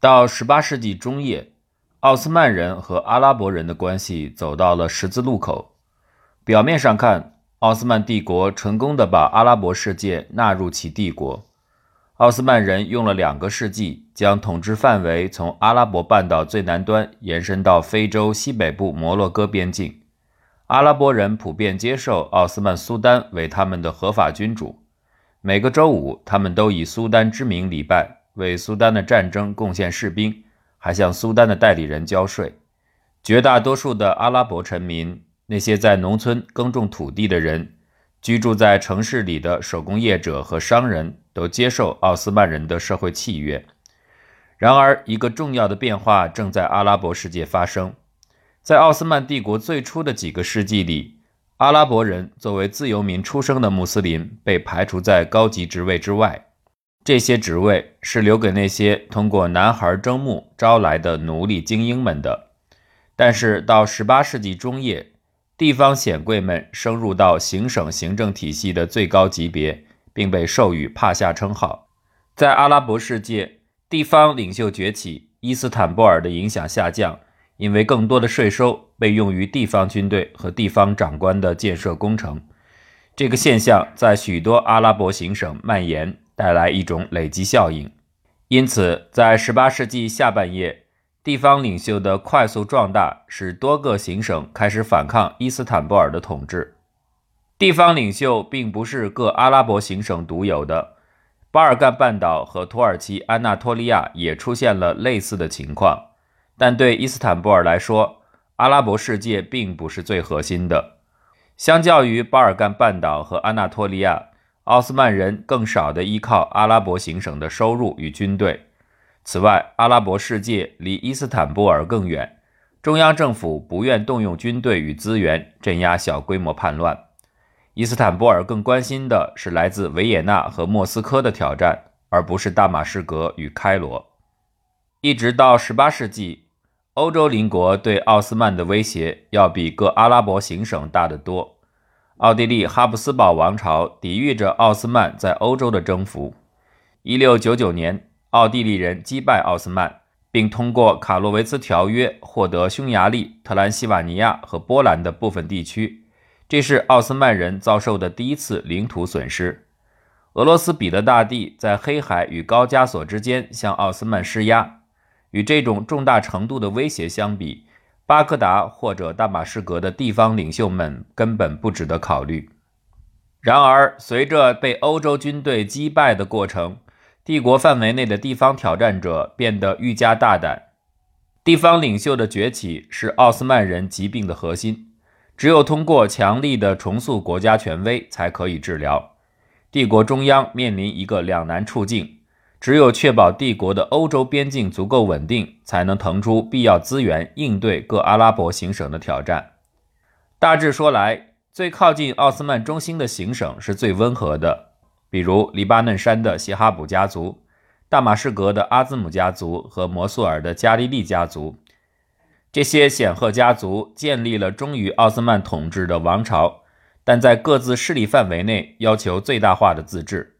到18世纪中叶，奥斯曼人和阿拉伯人的关系走到了十字路口。表面上看，奥斯曼帝国成功地把阿拉伯世界纳入其帝国。奥斯曼人用了两个世纪，将统治范围从阿拉伯半岛最南端延伸到非洲西北部摩洛哥边境。阿拉伯人普遍接受奥斯曼苏丹为他们的合法君主。每个周五，他们都以苏丹之名礼拜，为苏丹的战争贡献士兵，还向苏丹的代理人交税。绝大多数的阿拉伯臣民。那些在农村耕种土地的人，居住在城市里的手工业者和商人，都接受奥斯曼人的社会契约。然而，一个重要的变化正在阿拉伯世界发生。在奥斯曼帝国最初的几个世纪里，阿拉伯人作为自由民出生的穆斯林被排除在高级职位之外，这些职位是留给那些通过男孩征募招来的奴隶精英们的。但是，到十八世纪中叶，地方显贵们升入到行省行政体系的最高级别，并被授予帕夏称号。在阿拉伯世界，地方领袖崛起，伊斯坦布尔的影响下降，因为更多的税收被用于地方军队和地方长官的建设工程。这个现象在许多阿拉伯行省蔓延，带来一种累积效应。因此，在18世纪下半叶。地方领袖的快速壮大，使多个行省开始反抗伊斯坦布尔的统治。地方领袖并不是各阿拉伯行省独有的，巴尔干半岛和土耳其安纳托利亚也出现了类似的情况。但对伊斯坦布尔来说，阿拉伯世界并不是最核心的。相较于巴尔干半岛和安纳托利亚，奥斯曼人更少地依靠阿拉伯行省的收入与军队。此外，阿拉伯世界离伊斯坦布尔更远，中央政府不愿动用军队与资源镇压小规模叛乱。伊斯坦布尔更关心的是来自维也纳和莫斯科的挑战，而不是大马士革与开罗。一直到18世纪，欧洲邻国对奥斯曼的威胁要比各阿拉伯行省大得多。奥地利哈布斯堡王朝抵御着奥斯曼在欧洲的征服。1699年。奥地利人击败奥斯曼，并通过卡洛维茨条约获得匈牙利、特兰西瓦尼亚和波兰的部分地区，这是奥斯曼人遭受的第一次领土损失。俄罗斯彼得大帝在黑海与高加索之间向奥斯曼施压。与这种重大程度的威胁相比，巴格达或者大马士革的地方领袖们根本不值得考虑。然而，随着被欧洲军队击败的过程，帝国范围内的地方挑战者变得愈加大胆。地方领袖的崛起是奥斯曼人疾病的核心。只有通过强力的重塑国家权威，才可以治疗。帝国中央面临一个两难处境：只有确保帝国的欧洲边境足够稳定，才能腾出必要资源应对各阿拉伯行省的挑战。大致说来，最靠近奥斯曼中心的行省是最温和的。比如黎巴嫩山的谢哈卜家族、大马士革的阿兹姆家族和摩苏尔的加利利家族，这些显赫家族建立了忠于奥斯曼统治的王朝，但在各自势力范围内要求最大化的自治。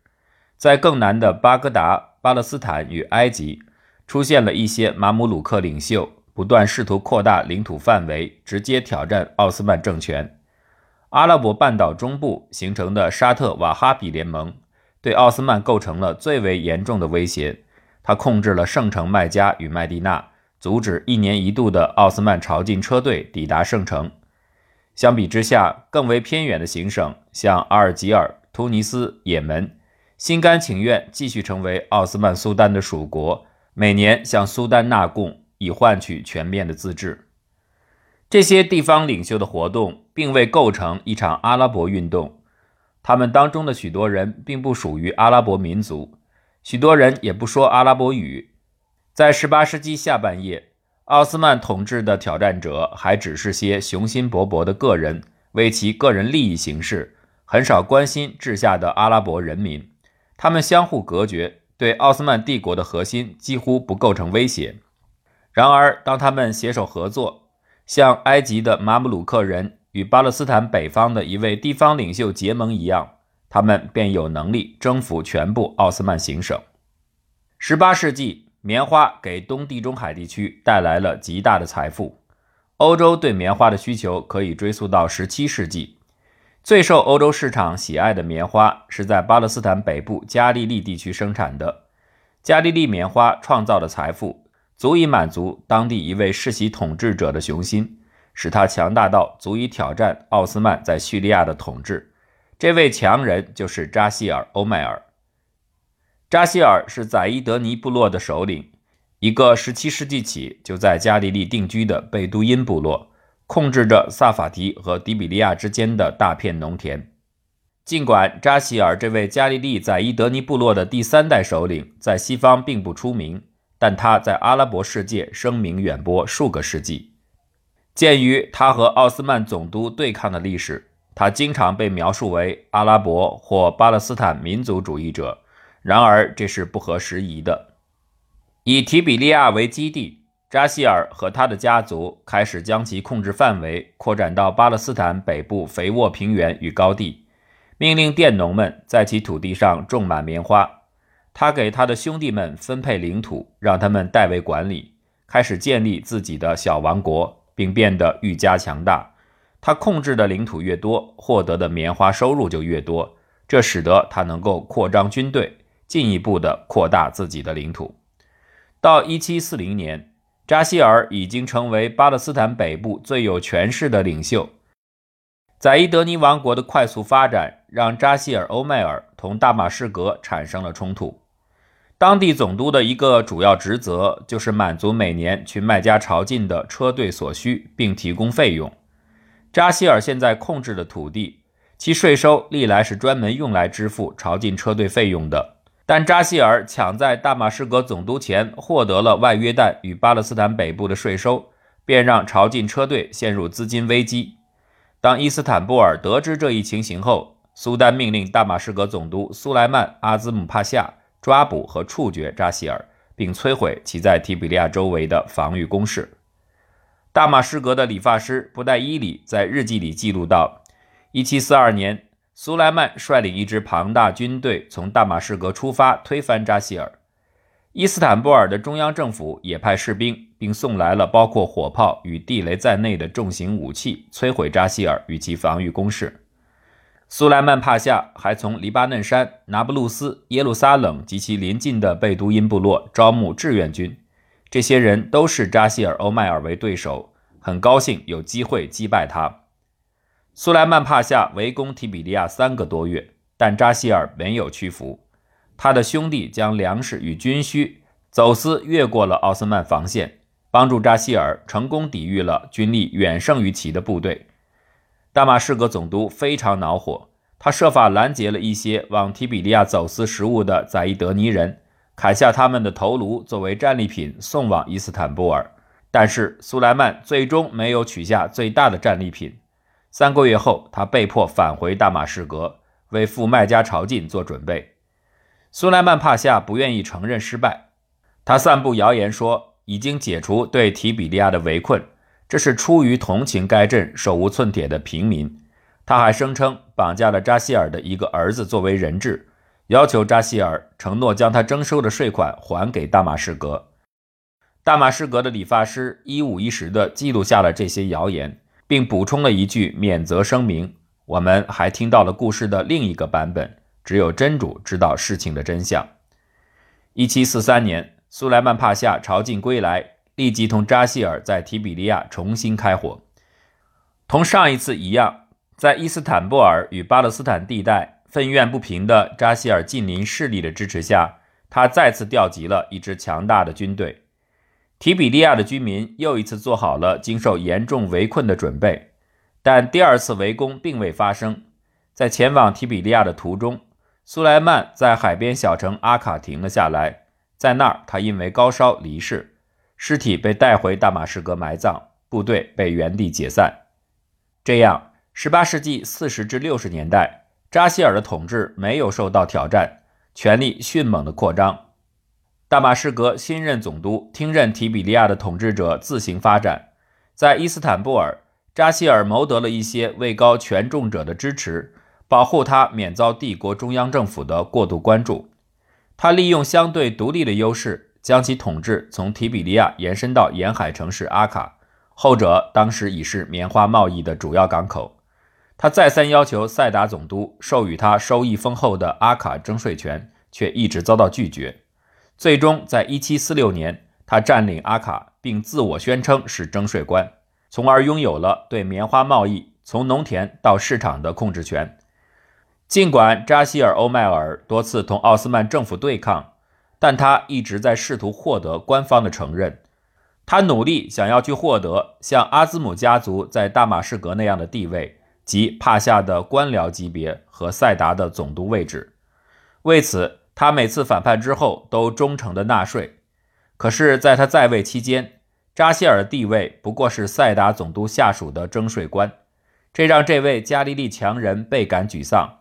在更南的巴格达、巴勒斯坦与埃及，出现了一些马姆鲁克领袖，不断试图扩大领土范围，直接挑战奥斯曼政权。阿拉伯半岛中部形成的沙特瓦哈比联盟，对奥斯曼构成了最为严重的威胁。他控制了圣城麦加与麦地那，阻止一年一度的奥斯曼朝觐车队抵达圣城。相比之下，更为偏远的行省，像阿尔及尔、突尼斯、也门，心甘情愿继续成为奥斯曼苏丹的属国，每年向苏丹纳贡，以换取全面的自治。这些地方领袖的活动并未构成一场阿拉伯运动，他们当中的许多人并不属于阿拉伯民族，许多人也不说阿拉伯语。在18世纪下半叶，奥斯曼统治的挑战者还只是些雄心勃勃的个人，为其个人利益行事，很少关心治下的阿拉伯人民。他们相互隔绝，对奥斯曼帝国的核心几乎不构成威胁。然而，当他们携手合作，像埃及的马姆鲁克人与巴勒斯坦北方的一位地方领袖结盟一样，他们便有能力征服全部奥斯曼行省。18世纪，棉花给东地中海地区带来了极大的财富。欧洲对棉花的需求可以追溯到17世纪。最受欧洲市场喜爱的棉花是在巴勒斯坦北部加利利地区生产的。加利利棉花创造的财富足以满足当地一位世袭统治者的雄心，使他强大到足以挑战奥斯曼在叙利亚的统治。这位强人就是扎希尔·欧迈尔。扎希尔是宰伊德尼部落的首领，一个17世纪起就在加利利定居的贝都因部落，控制着萨法提和迪比利亚之间的大片农田。尽管扎希尔这位加利利宰伊德尼部落的第三代首领在西方并不出名，但他在阿拉伯世界声名远播数个世纪。鉴于他和奥斯曼总督对抗的历史。他经常被描述为阿拉伯或巴勒斯坦民族主义者，然而这是不合时宜的。以提比利亚为基地，扎希尔和他的家族开始将其控制范围扩展到巴勒斯坦北部肥沃平原与高地，命令佃农们在其土地上种满棉花。他给他的兄弟们分配领土，让他们代为管理，开始建立自己的小王国，并变得愈加强大。他控制的领土越多，获得的棉花收入就越多，这使得他能够扩张军队，进一步的扩大自己的领土。到1740年，扎希尔已经成为巴勒斯坦北部最有权势的领袖。宰伊德尼王国的快速发展让扎希尔·欧迈尔同大马士革产生了冲突。当地总督的一个主要职责就是满足每年去麦加朝觐的车队所需，并提供费用。扎希尔现在控制的土地，其税收历来是专门用来支付朝觐车队费用的。但扎希尔抢在大马士革总督前获得了外约旦与巴勒斯坦北部的税收，便让朝觐车队陷入资金危机。当伊斯坦布尔得知这一情形后，苏丹命令大马士革总督苏莱曼·阿兹姆帕夏抓捕和处决扎希尔，并摧毁其在提比利亚周围的防御工事。大马士革的理发师布代伊里在日记里记录到：1742年，苏莱曼率领一支庞大军队从大马士革出发，推翻扎希尔。伊斯坦布尔的中央政府也派士兵，并送来了包括火炮与地雷在内的重型武器，摧毁扎希尔与其防御工事。苏莱曼帕夏还从黎巴嫩山、拿布鲁斯、耶路撒冷及其邻近的贝都因部落招募志愿军。这些人都是扎希尔·欧迈尔为对手，很高兴有机会击败他。苏莱曼帕夏围攻提比利亚三个多月，但扎希尔没有屈服。他的兄弟将粮食与军需走私越过了奥斯曼防线，帮助扎希尔成功抵御了军力远胜于其的部队。大马士革总督非常恼火，他设法拦截了一些往提比利亚走私食物的宰伊德尼人。砍下他们的头颅作为战利品送往伊斯坦布尔，但是苏莱曼最终没有取下最大的战利品。三个月后，他被迫返回大马士革，为赴麦加朝觐做准备。苏莱曼帕夏不愿意承认失败，他散布谣言说已经解除对提比利亚的围困，这是出于同情该镇手无寸铁的平民。他还声称绑架了扎希尔的一个儿子作为人质。要求扎希尔承诺将他征收的税款还给大马士革。大马士革的理发师一五一十地记录下了这些谣言，并补充了一句免责声明。我们还听到了故事的另一个版本，只有真主知道事情的真相。一七四三年，苏莱曼帕夏朝觐归来，立即同扎希尔在提比利亚重新开火。同上一次一样，在伊斯坦布尔与巴勒斯坦地带。愤怨不平的扎希尔近邻势力的支持下，他再次调集了一支强大的军队。提比利亚的居民又一次做好了经受严重围困的准备，但第二次围攻并未发生。在前往提比利亚的途中，苏莱曼在海边小城阿卡停了下来，在那儿他因为高烧离世，尸体被带回大马士革埋葬，部队被原地解散。这样，18世纪40至60年代。扎希尔的统治没有受到挑战，权力迅猛的扩张。大马士革新任总督听任提比利亚的统治者自行发展。在伊斯坦布尔，扎希尔谋得了一些位高权重者的支持，保护他免遭帝国中央政府的过度关注。他利用相对独立的优势，将其统治从提比利亚延伸到沿海城市阿卡，后者当时已是棉花贸易的主要港口。他再三要求塞达总督授予他收益丰厚的阿卡征税权，却一直遭到拒绝。最终，在1746年，他占领阿卡，并自我宣称是征税官，从而拥有了对棉花贸易从农田到市场的控制权。尽管扎希尔·欧迈尔多次同奥斯曼政府对抗，但他一直在试图获得官方的承认。他努力想要去获得像阿兹姆家族在大马士革那样的地位。及帕夏的官僚级别和塞达的总督位置，为此，他每次反叛之后都忠诚地纳税。可是，在他在位期间，扎希尔的地位不过是塞达总督下属的征税官，这让这位加利利强人倍感沮丧。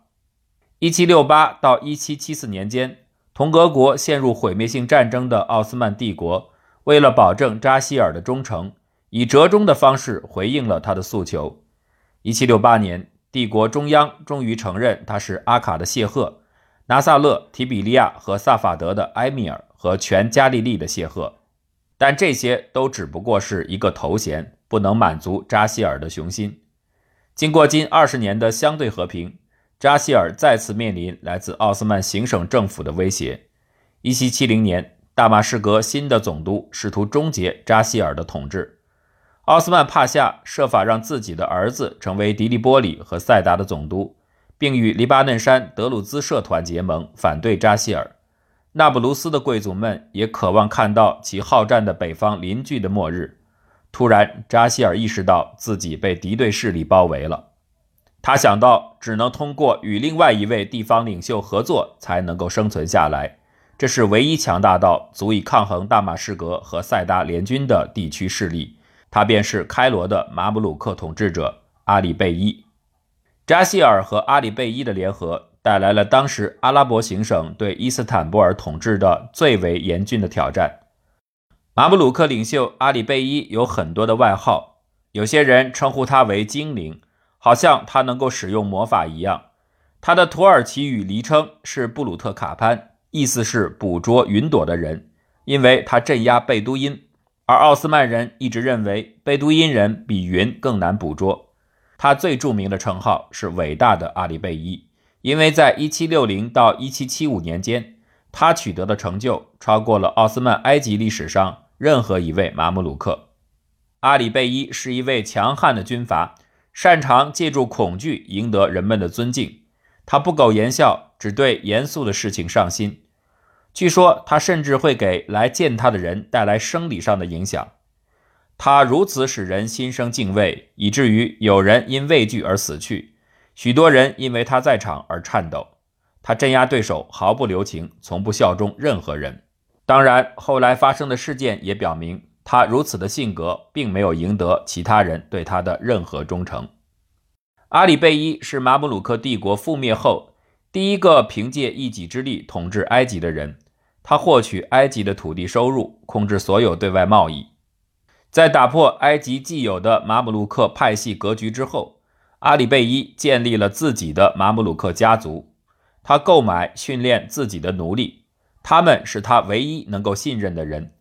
1768到1774年间，同俄国陷入毁灭性战争的奥斯曼帝国，为了保证扎希尔的忠诚，以折中的方式回应了他的诉求。一七六八年，帝国中央终于承认他是阿卡的谢赫、拿撒勒、提比利亚和萨法德的埃米尔和全加利利的谢赫，但这些都只不过是一个头衔，不能满足扎希尔的雄心。经过近二十年的相对和平，扎希尔再次面临来自奥斯曼行省政府的威胁。一七七零年，大马士革新的总督试图终结扎希尔的统治。奥斯曼帕夏设法让自己的儿子成为迪利波里和塞达的总督，并与黎巴嫩山德鲁兹社团结盟，反对扎希尔。那不鲁斯的贵族们也渴望看到其好战的北方邻居的末日。突然，扎希尔意识到自己被敌对势力包围了。他想到，只能通过与另外一位地方领袖合作才能够生存下来。这是唯一强大到足以抗衡大马士革和塞达联军的地区势力。他便是开罗的马姆鲁克统治者阿里贝伊。扎希尔和阿里贝伊的联合带来了当时阿拉伯行省对伊斯坦布尔统治的最为严峻的挑战。马姆鲁克领袖阿里贝伊有很多的外号，有些人称呼他为精灵，好像他能够使用魔法一样。他的土耳其语昵称是布鲁特卡潘，意思是捕捉云朵的人，因为他镇压贝都因。而奥斯曼人一直认为贝都因人比云更难捕捉。他最著名的称号是“伟大的阿里贝伊”，因为在1760到1775年间，他取得的成就超过了奥斯曼埃及历史上任何一位马穆鲁克。阿里贝伊是一位强悍的军阀，擅长借助恐惧赢得人们的尊敬。他不苟言笑，只对严肃的事情上心。据说他甚至会给来见他的人带来生理上的影响。他如此使人心生敬畏，以至于有人因畏惧而死去，许多人因为他在场而颤抖。他镇压对手毫不留情，从不效忠任何人。当然，后来发生的事件也表明，他如此的性格并没有赢得其他人对他的任何忠诚。阿里贝伊是马姆鲁克帝国覆灭后第一个凭借一己之力统治埃及的人。他获取埃及的土地收入，控制所有对外贸易。在打破埃及既有的马姆鲁克派系格局之后，阿里贝伊建立了自己的马姆鲁克家族。他购买、训练自己的奴隶，他们是他唯一能够信任的人。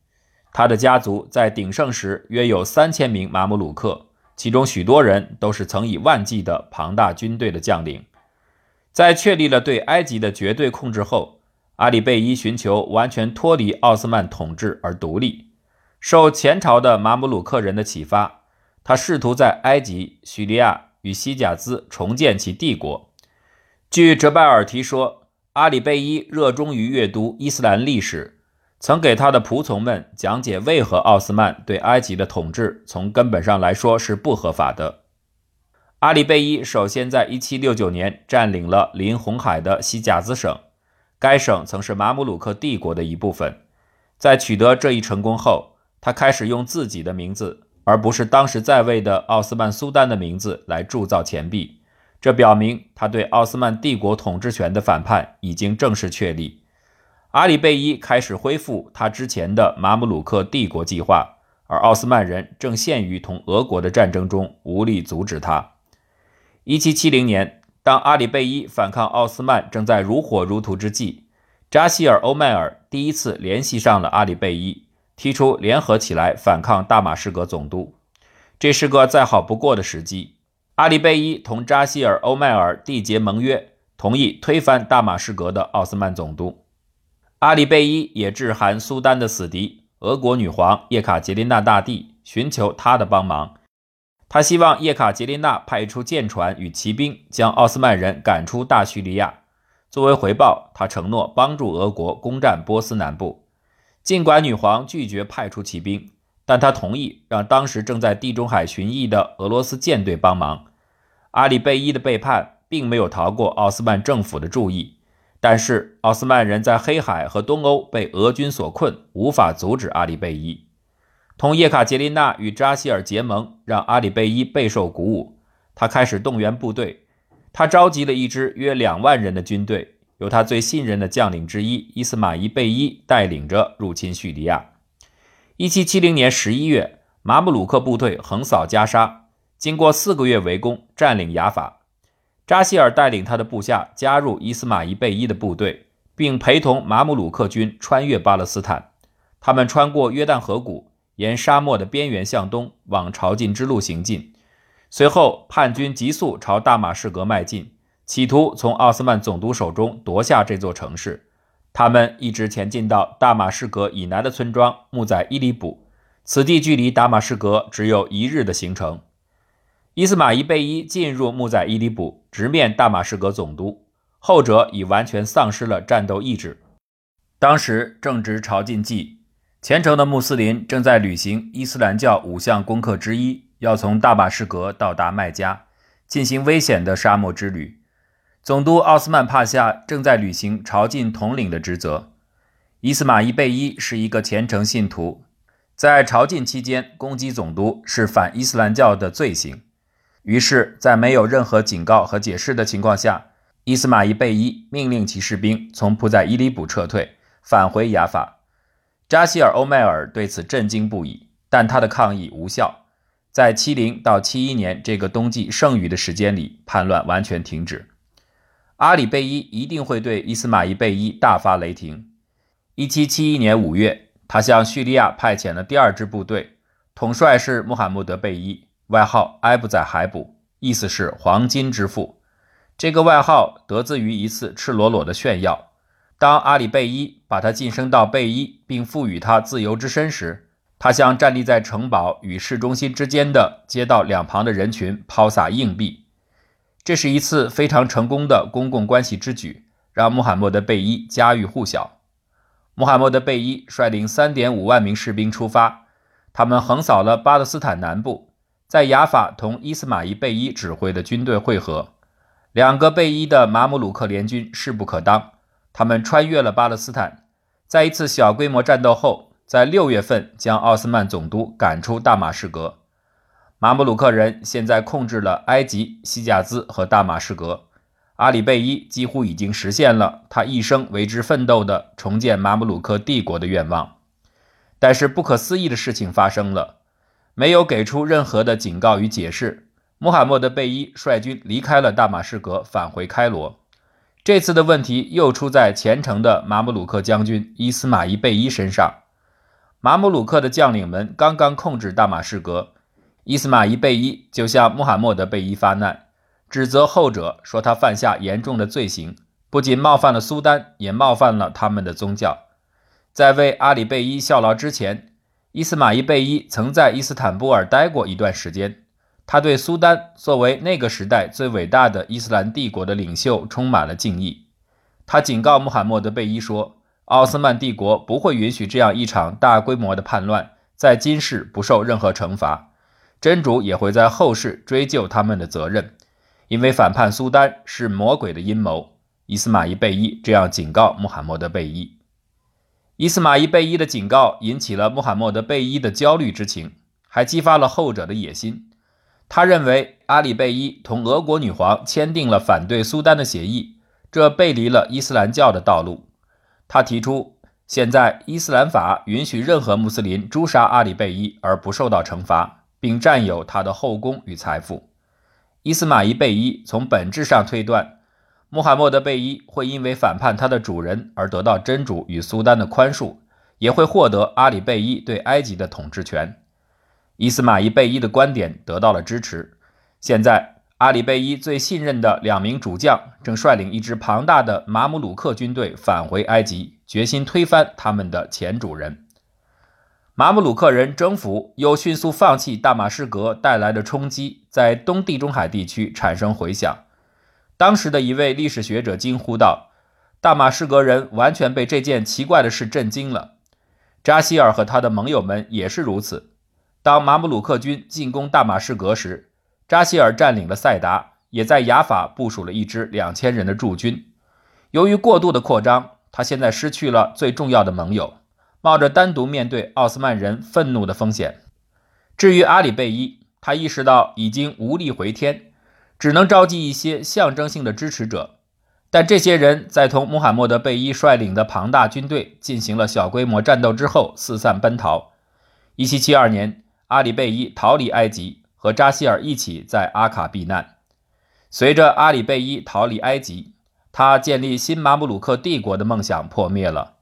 他的家族在鼎盛时约有三千名马姆鲁克，其中许多人都是曾以万计的庞大军队的将领。在确立了对埃及的绝对控制后，阿里贝伊寻求完全脱离奥斯曼统治而独立，受前朝的马姆鲁克人的启发，他试图在埃及、叙利亚与西甲兹重建其帝国。据哲拜尔提说，阿里贝伊热衷于阅读伊斯兰历史，曾给他的仆从们讲解为何奥斯曼对埃及的统治从根本上来说是不合法的。阿里贝伊首先在1769年占领了临红海的西甲兹省。该省曾是马姆鲁克帝国的一部分。在取得这一成功后，他开始用自己的名字，而不是当时在位的奥斯曼苏丹的名字来铸造钱币。这表明他对奥斯曼帝国统治权的反叛已经正式确立。阿里贝伊开始恢复他之前的马姆鲁克帝国计划，而奥斯曼人正陷于同俄国的战争中，无力阻止他。1770年。当阿里贝伊反抗奥斯曼正在如火如荼之际，扎希尔·欧迈尔第一次联系上了阿里贝伊，提出联合起来反抗大马士革总督。这是个再好不过的时机。阿里贝伊同扎希尔·欧迈尔缔结盟约，同意推翻大马士革的奥斯曼总督。阿里贝伊也致函苏丹的死敌俄国女皇叶卡捷琳娜大帝，寻求他的帮忙。他希望叶卡捷琳娜派出舰船与骑兵，将奥斯曼人赶出大叙利亚。作为回报，他承诺帮助俄国攻占波斯南部。尽管女皇拒绝派出骑兵，但她同意让当时正在地中海巡弋的俄罗斯舰队帮忙。阿里贝伊的背叛并没有逃过奥斯曼政府的注意，但是奥斯曼人在黑海和东欧被俄军所困，无法阻止阿里贝伊。同叶卡捷琳娜与扎希尔结盟，让阿里贝伊备受鼓舞。他开始动员部队。他召集了一支约两万人的军队，由他最信任的将领之一伊斯马仪贝伊带领着入侵叙利亚。1770年11月，马姆鲁克部队横扫加沙，经过四个月围攻，占领雅法。扎希尔带领他的部下加入伊斯马仪贝伊的部队，并陪同马姆鲁克军穿越巴勒斯坦。他们穿过约旦河谷，沿沙漠的边缘向东往朝觐之路行进。随后，叛军急速朝大马士革迈进，企图从奥斯曼总督手中夺下这座城市。他们一直前进到大马士革以南的村庄木宰伊里卜，此地距离大马士革只有一日的行程。伊斯马仪贝伊进入木宰伊里卜，直面大马士革总督，后者已完全丧失了战斗意志。当时正值朝觐季，虔诚的穆斯林正在履行伊斯兰教五项功课之一。要从大马士革到达麦加，进行危险的沙漠之旅。总督奥斯曼帕夏正在履行朝觐统领的职责。伊斯马伊贝伊是一个虔诚信徒，在朝觐期间攻击总督是反伊斯兰教的罪行。于是，在没有任何警告和解释的情况下，伊斯马伊贝伊命令其士兵从普宰伊里卜撤退，返回雅法。扎希尔·欧迈尔对此震惊不已，但他的抗议无效。在七零到七一年这个冬季剩余的时间里，叛乱完全停止。阿里贝伊一定会对伊斯马仪贝伊大发雷霆。一七七一年五月，他向叙利亚派遣了第二支部队，统帅是穆罕默德贝伊，外号埃布宰海卜，意思是黄金之父。这个外号得自于一次赤裸裸的炫耀。当阿里贝伊把他晋升到贝伊，并赋予他自由之身时，他向站立在城堡与市中心之间的街道两旁的人群抛洒硬币，这是一次非常成功的公共关系之举，让穆罕默德贝伊家喻户晓。穆罕默德贝伊率领3.5万名士兵出发，他们横扫了巴勒斯坦南部，在雅法同伊斯马仪贝伊指挥的军队会合。两个贝伊的马姆鲁克联军势不可当，他们穿越了巴勒斯坦，在一次小规模战斗后。在六月份，将奥斯曼总督赶出大马士革。马姆鲁克人现在控制了埃及、西加兹和大马士革。阿里贝伊几乎已经实现了他一生为之奋斗的重建马姆鲁克帝国的愿望。但是，不可思议的事情发生了：没有给出任何的警告与解释，穆罕默德贝伊率军离开了大马士革，返回开罗。这次的问题又出在虔诚的马姆鲁克将军伊斯马仪贝伊身上。马姆鲁克的将领们刚刚控制大马士革，伊斯马仪贝伊就向穆罕默德贝伊发难，指责后者说他犯下严重的罪行，不仅冒犯了苏丹，也冒犯了他们的宗教。在为阿里贝伊效劳之前，伊斯马仪贝伊曾在伊斯坦布尔待过一段时间。他对苏丹作为那个时代最伟大的伊斯兰帝国的领袖充满了敬意。他警告穆罕默德贝伊说。奥斯曼帝国不会允许这样一场大规模的叛乱在今世不受任何惩罚，真主也会在后世追究他们的责任，因为反叛苏丹是魔鬼的阴谋。伊斯马仪贝伊这样警告穆罕默德贝伊。伊斯马仪贝伊的警告引起了穆罕默德贝伊的焦虑之情，还激发了后者的野心。他认为阿里贝伊同俄国女皇签订了反对苏丹的协议，这背离了伊斯兰教的道路。他提出，现在伊斯兰法允许任何穆斯林诛杀阿里贝伊而不受到惩罚，并占有他的后宫与财富。伊斯马仪贝伊从本质上推断，穆罕默德贝伊会因为反叛他的主人而得到真主与苏丹的宽恕，也会获得阿里贝伊对埃及的统治权。伊斯马仪贝伊的观点得到了支持。现在，阿里贝伊最信任的两名主将正率领一支庞大的马姆鲁克军队返回埃及，决心推翻他们的前主人。马姆鲁克人征服又迅速放弃大马士革带来的冲击，在东地中海地区产生回响。当时的一位历史学者惊呼道：“大马士革人完全被这件奇怪的事震惊了。扎希尔和他的盟友们也是如此。当马姆鲁克军进攻大马士革时，扎希尔占领了塞达，也在雅法部署了一支两千人的驻军。由于过度的扩张，他现在失去了最重要的盟友，冒着单独面对奥斯曼人愤怒的风险。至于阿里贝伊，他意识到已经无力回天。”只能召集一些象征性的支持者，但这些人在同穆罕默德贝伊率领的庞大军队进行了小规模战斗之后四散奔逃。1772年，阿里贝伊逃离埃及，和扎希尔一起在阿卡避难。随着阿里贝伊逃离埃及，他建立新马姆鲁克帝国的梦想破灭了。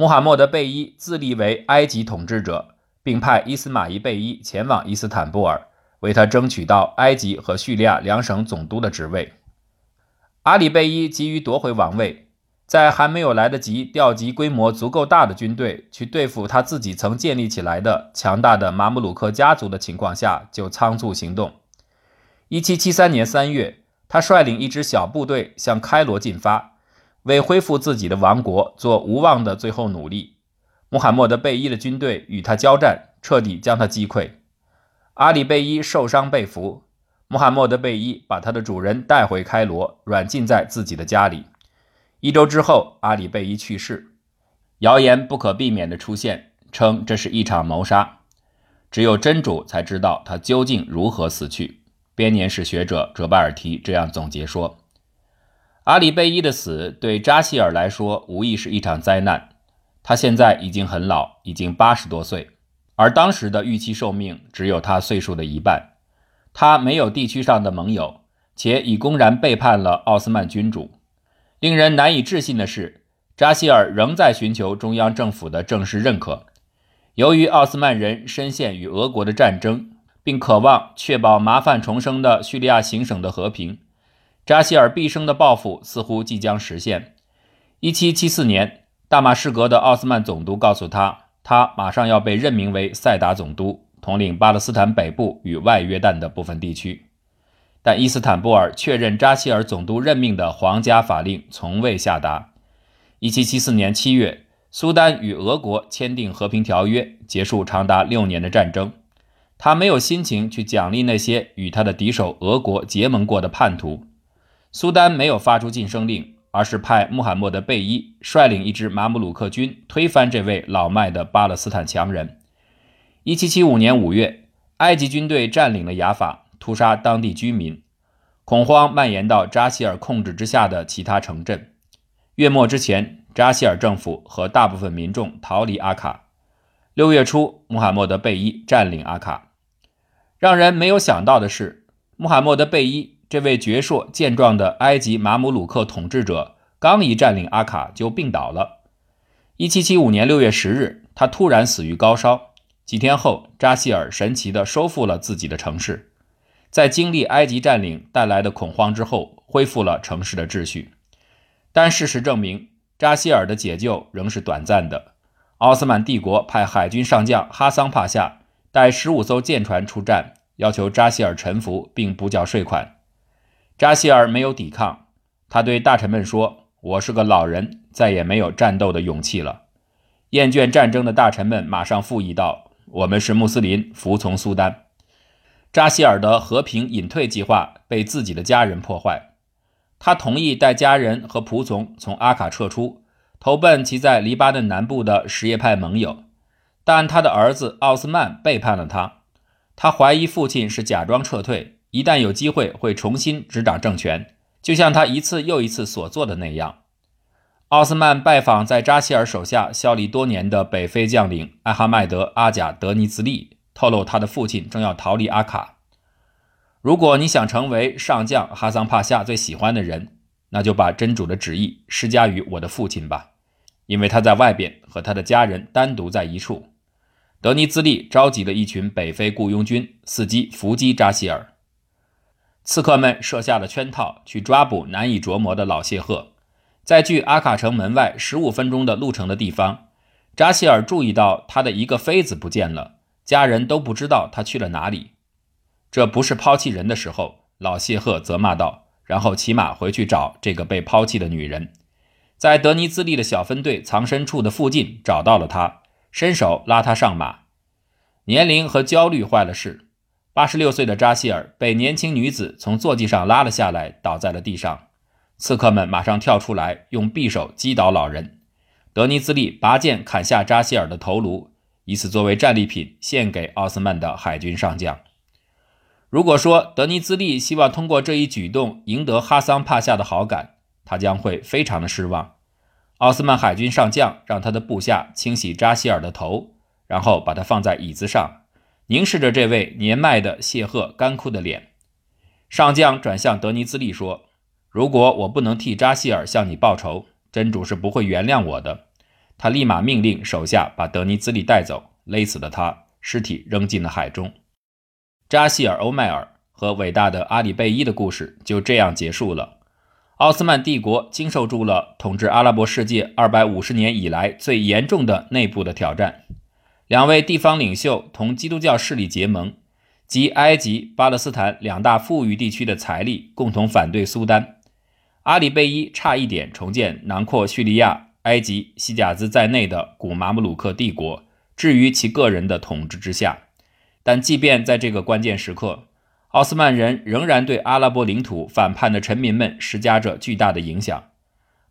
穆罕默德贝伊自立为埃及统治者，并派伊斯马仪贝伊前往伊斯坦布尔。为他争取到埃及和叙利亚两省总督的职位。阿里贝伊急于夺回王位，在还没有来得及调集规模足够大的军队去对付他自己曾建立起来的强大的马姆鲁克家族的情况下，就仓促行动。1773年3月，他率领一支小部队向开罗进发，为恢复自己的王国做无望的最后努力。穆罕默德贝伊的军队与他交战，彻底将他击溃。阿里贝伊受伤被俘，穆罕默德贝伊把他的主人带回开罗，软禁在自己的家里。一周之后，阿里贝伊去世。谣言不可避免地出现，称这是一场谋杀。只有真主才知道他究竟如何死去。编年史学者哲巴尔提这样总结说：“阿里贝伊的死对扎希尔来说无疑是一场灾难。他现在已经很老，已经八十多岁。”而当时的预期寿命只有他岁数的一半，他没有地区上的盟友，且已公然背叛了奥斯曼君主。令人难以置信的是，扎希尔仍在寻求中央政府的正式认可。由于奥斯曼人深陷与俄国的战争，并渴望确保麻烦重生的叙利亚行省的和平，扎希尔毕生的抱负似乎即将实现。1774年，大马士革的奥斯曼总督告诉他。他马上要被任命为塞达总督，统领巴勒斯坦北部与外约旦的部分地区。但伊斯坦布尔确认扎希尔总督任命的皇家法令从未下达。1774年7月，苏丹与俄国签订和平条约，结束长达六年的战争。他没有心情去奖励那些与他的敌手俄国结盟过的叛徒。苏丹没有发出晋升令。而是派穆罕默德贝伊率领一支马姆鲁克军推翻这位老迈的巴勒斯坦强人。1775年5月，埃及军队占领了雅法，屠杀当地居民，恐慌蔓延到扎希尔控制之下的其他城镇。月末之前，扎希尔政府和大部分民众逃离阿卡。六月初，穆罕默德贝伊占领阿卡。让人没有想到的是，穆罕默德贝伊。这位矍铄健壮的埃及马姆鲁克统治者刚一占领阿卡就病倒了。1775年6月10日，他突然死于高烧。几天后，扎希尔神奇地收复了自己的城市，在经历埃及占领带来的恐慌之后，恢复了城市的秩序。但事实证明，扎希尔的解救仍是短暂的。奥斯曼帝国派海军上将哈桑帕夏带十五艘舰船出战，要求扎希尔臣服并补缴税款。扎希尔没有抵抗，他对大臣们说：“我是个老人，再也没有战斗的勇气了。”厌倦战争的大臣们马上附议道：“我们是穆斯林，服从苏丹。”扎希尔的和平隐退计划被自己的家人破坏。他同意带家人和仆从从阿卡撤出，投奔其在黎巴嫩南部的什叶派盟友，但他的儿子奥斯曼背叛了他。他怀疑父亲是假装撤退。一旦有机会，会重新执掌政权，就像他一次又一次所做的那样。奥斯曼拜访在扎希尔手下效力多年的北非将领艾哈迈德·阿贾德尼兹利，透露他的父亲正要逃离阿卡。如果你想成为上将哈桑帕夏最喜欢的人，那就把真主的旨意施加于我的父亲吧，因为他在外边和他的家人单独在一处。德尼兹利召集了一群北非雇佣军，伺机伏击扎希尔。刺客们设下了圈套，去抓捕难以琢磨的老谢赫。在距阿卡城门外十五分钟的路程的地方，扎希尔注意到他的一个妃子不见了，家人都不知道他去了哪里。这不是抛弃人的时候，老谢赫责骂道，然后骑马回去找这个被抛弃的女人。在德尼兹利的小分队藏身处的附近找到了他。伸手拉她上马，年龄和焦虑坏了事。八十六岁的扎希尔被年轻女子从坐骑上拉了下来，倒在了地上。刺客们马上跳出来，用匕首击倒老人。德尼兹利拔剑砍下扎希尔的头颅，以此作为战利品献给奥斯曼的海军上将。如果说德尼兹利希望通过这一举动赢得哈桑帕夏的好感，他将会非常的失望。奥斯曼海军上将让他的部下清洗扎希尔的头，然后把他放在椅子上，凝视着这位年迈的谢赫干枯的脸。上将转向德尼兹利说：“如果我不能替扎希尔向你报仇，真主是不会原谅我的。”他立马命令手下把德尼兹利带走，勒死了他，尸体扔进了海中。扎希尔·欧迈尔和伟大的阿里贝伊的故事就这样结束了。奥斯曼帝国经受住了统治阿拉伯世界二百五十年以来最严重的内部的挑战。两位地方领袖同基督教势力结盟，集埃及、巴勒斯坦两大富裕地区的财力，共同反对苏丹。阿里贝伊差一点重建囊括叙利亚、埃及、西甲兹在内的古马姆鲁克帝国，置于其个人的统治之下。但即便在这个关键时刻，奥斯曼人仍然对阿拉伯领土反叛的臣民们施加着巨大的影响。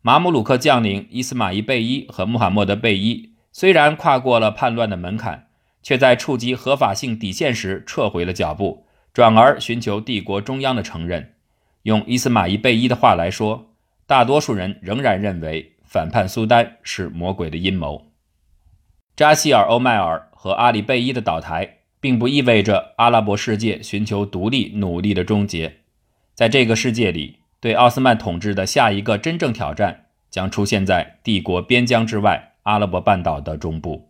马姆鲁克将领伊斯马伊贝伊和穆罕默德贝伊虽然跨过了叛乱的门槛，却在触及合法性底线时撤回了脚步，转而寻求帝国中央的承认。用伊斯马伊贝伊的话来说，大多数人仍然认为反叛苏丹是魔鬼的阴谋。扎希尔·欧迈尔和阿里贝伊的倒台。并不意味着阿拉伯世界寻求独立努力的终结。在这个世界里，对奥斯曼统治的下一个真正挑战将出现在帝国边疆之外阿拉伯半岛的中部。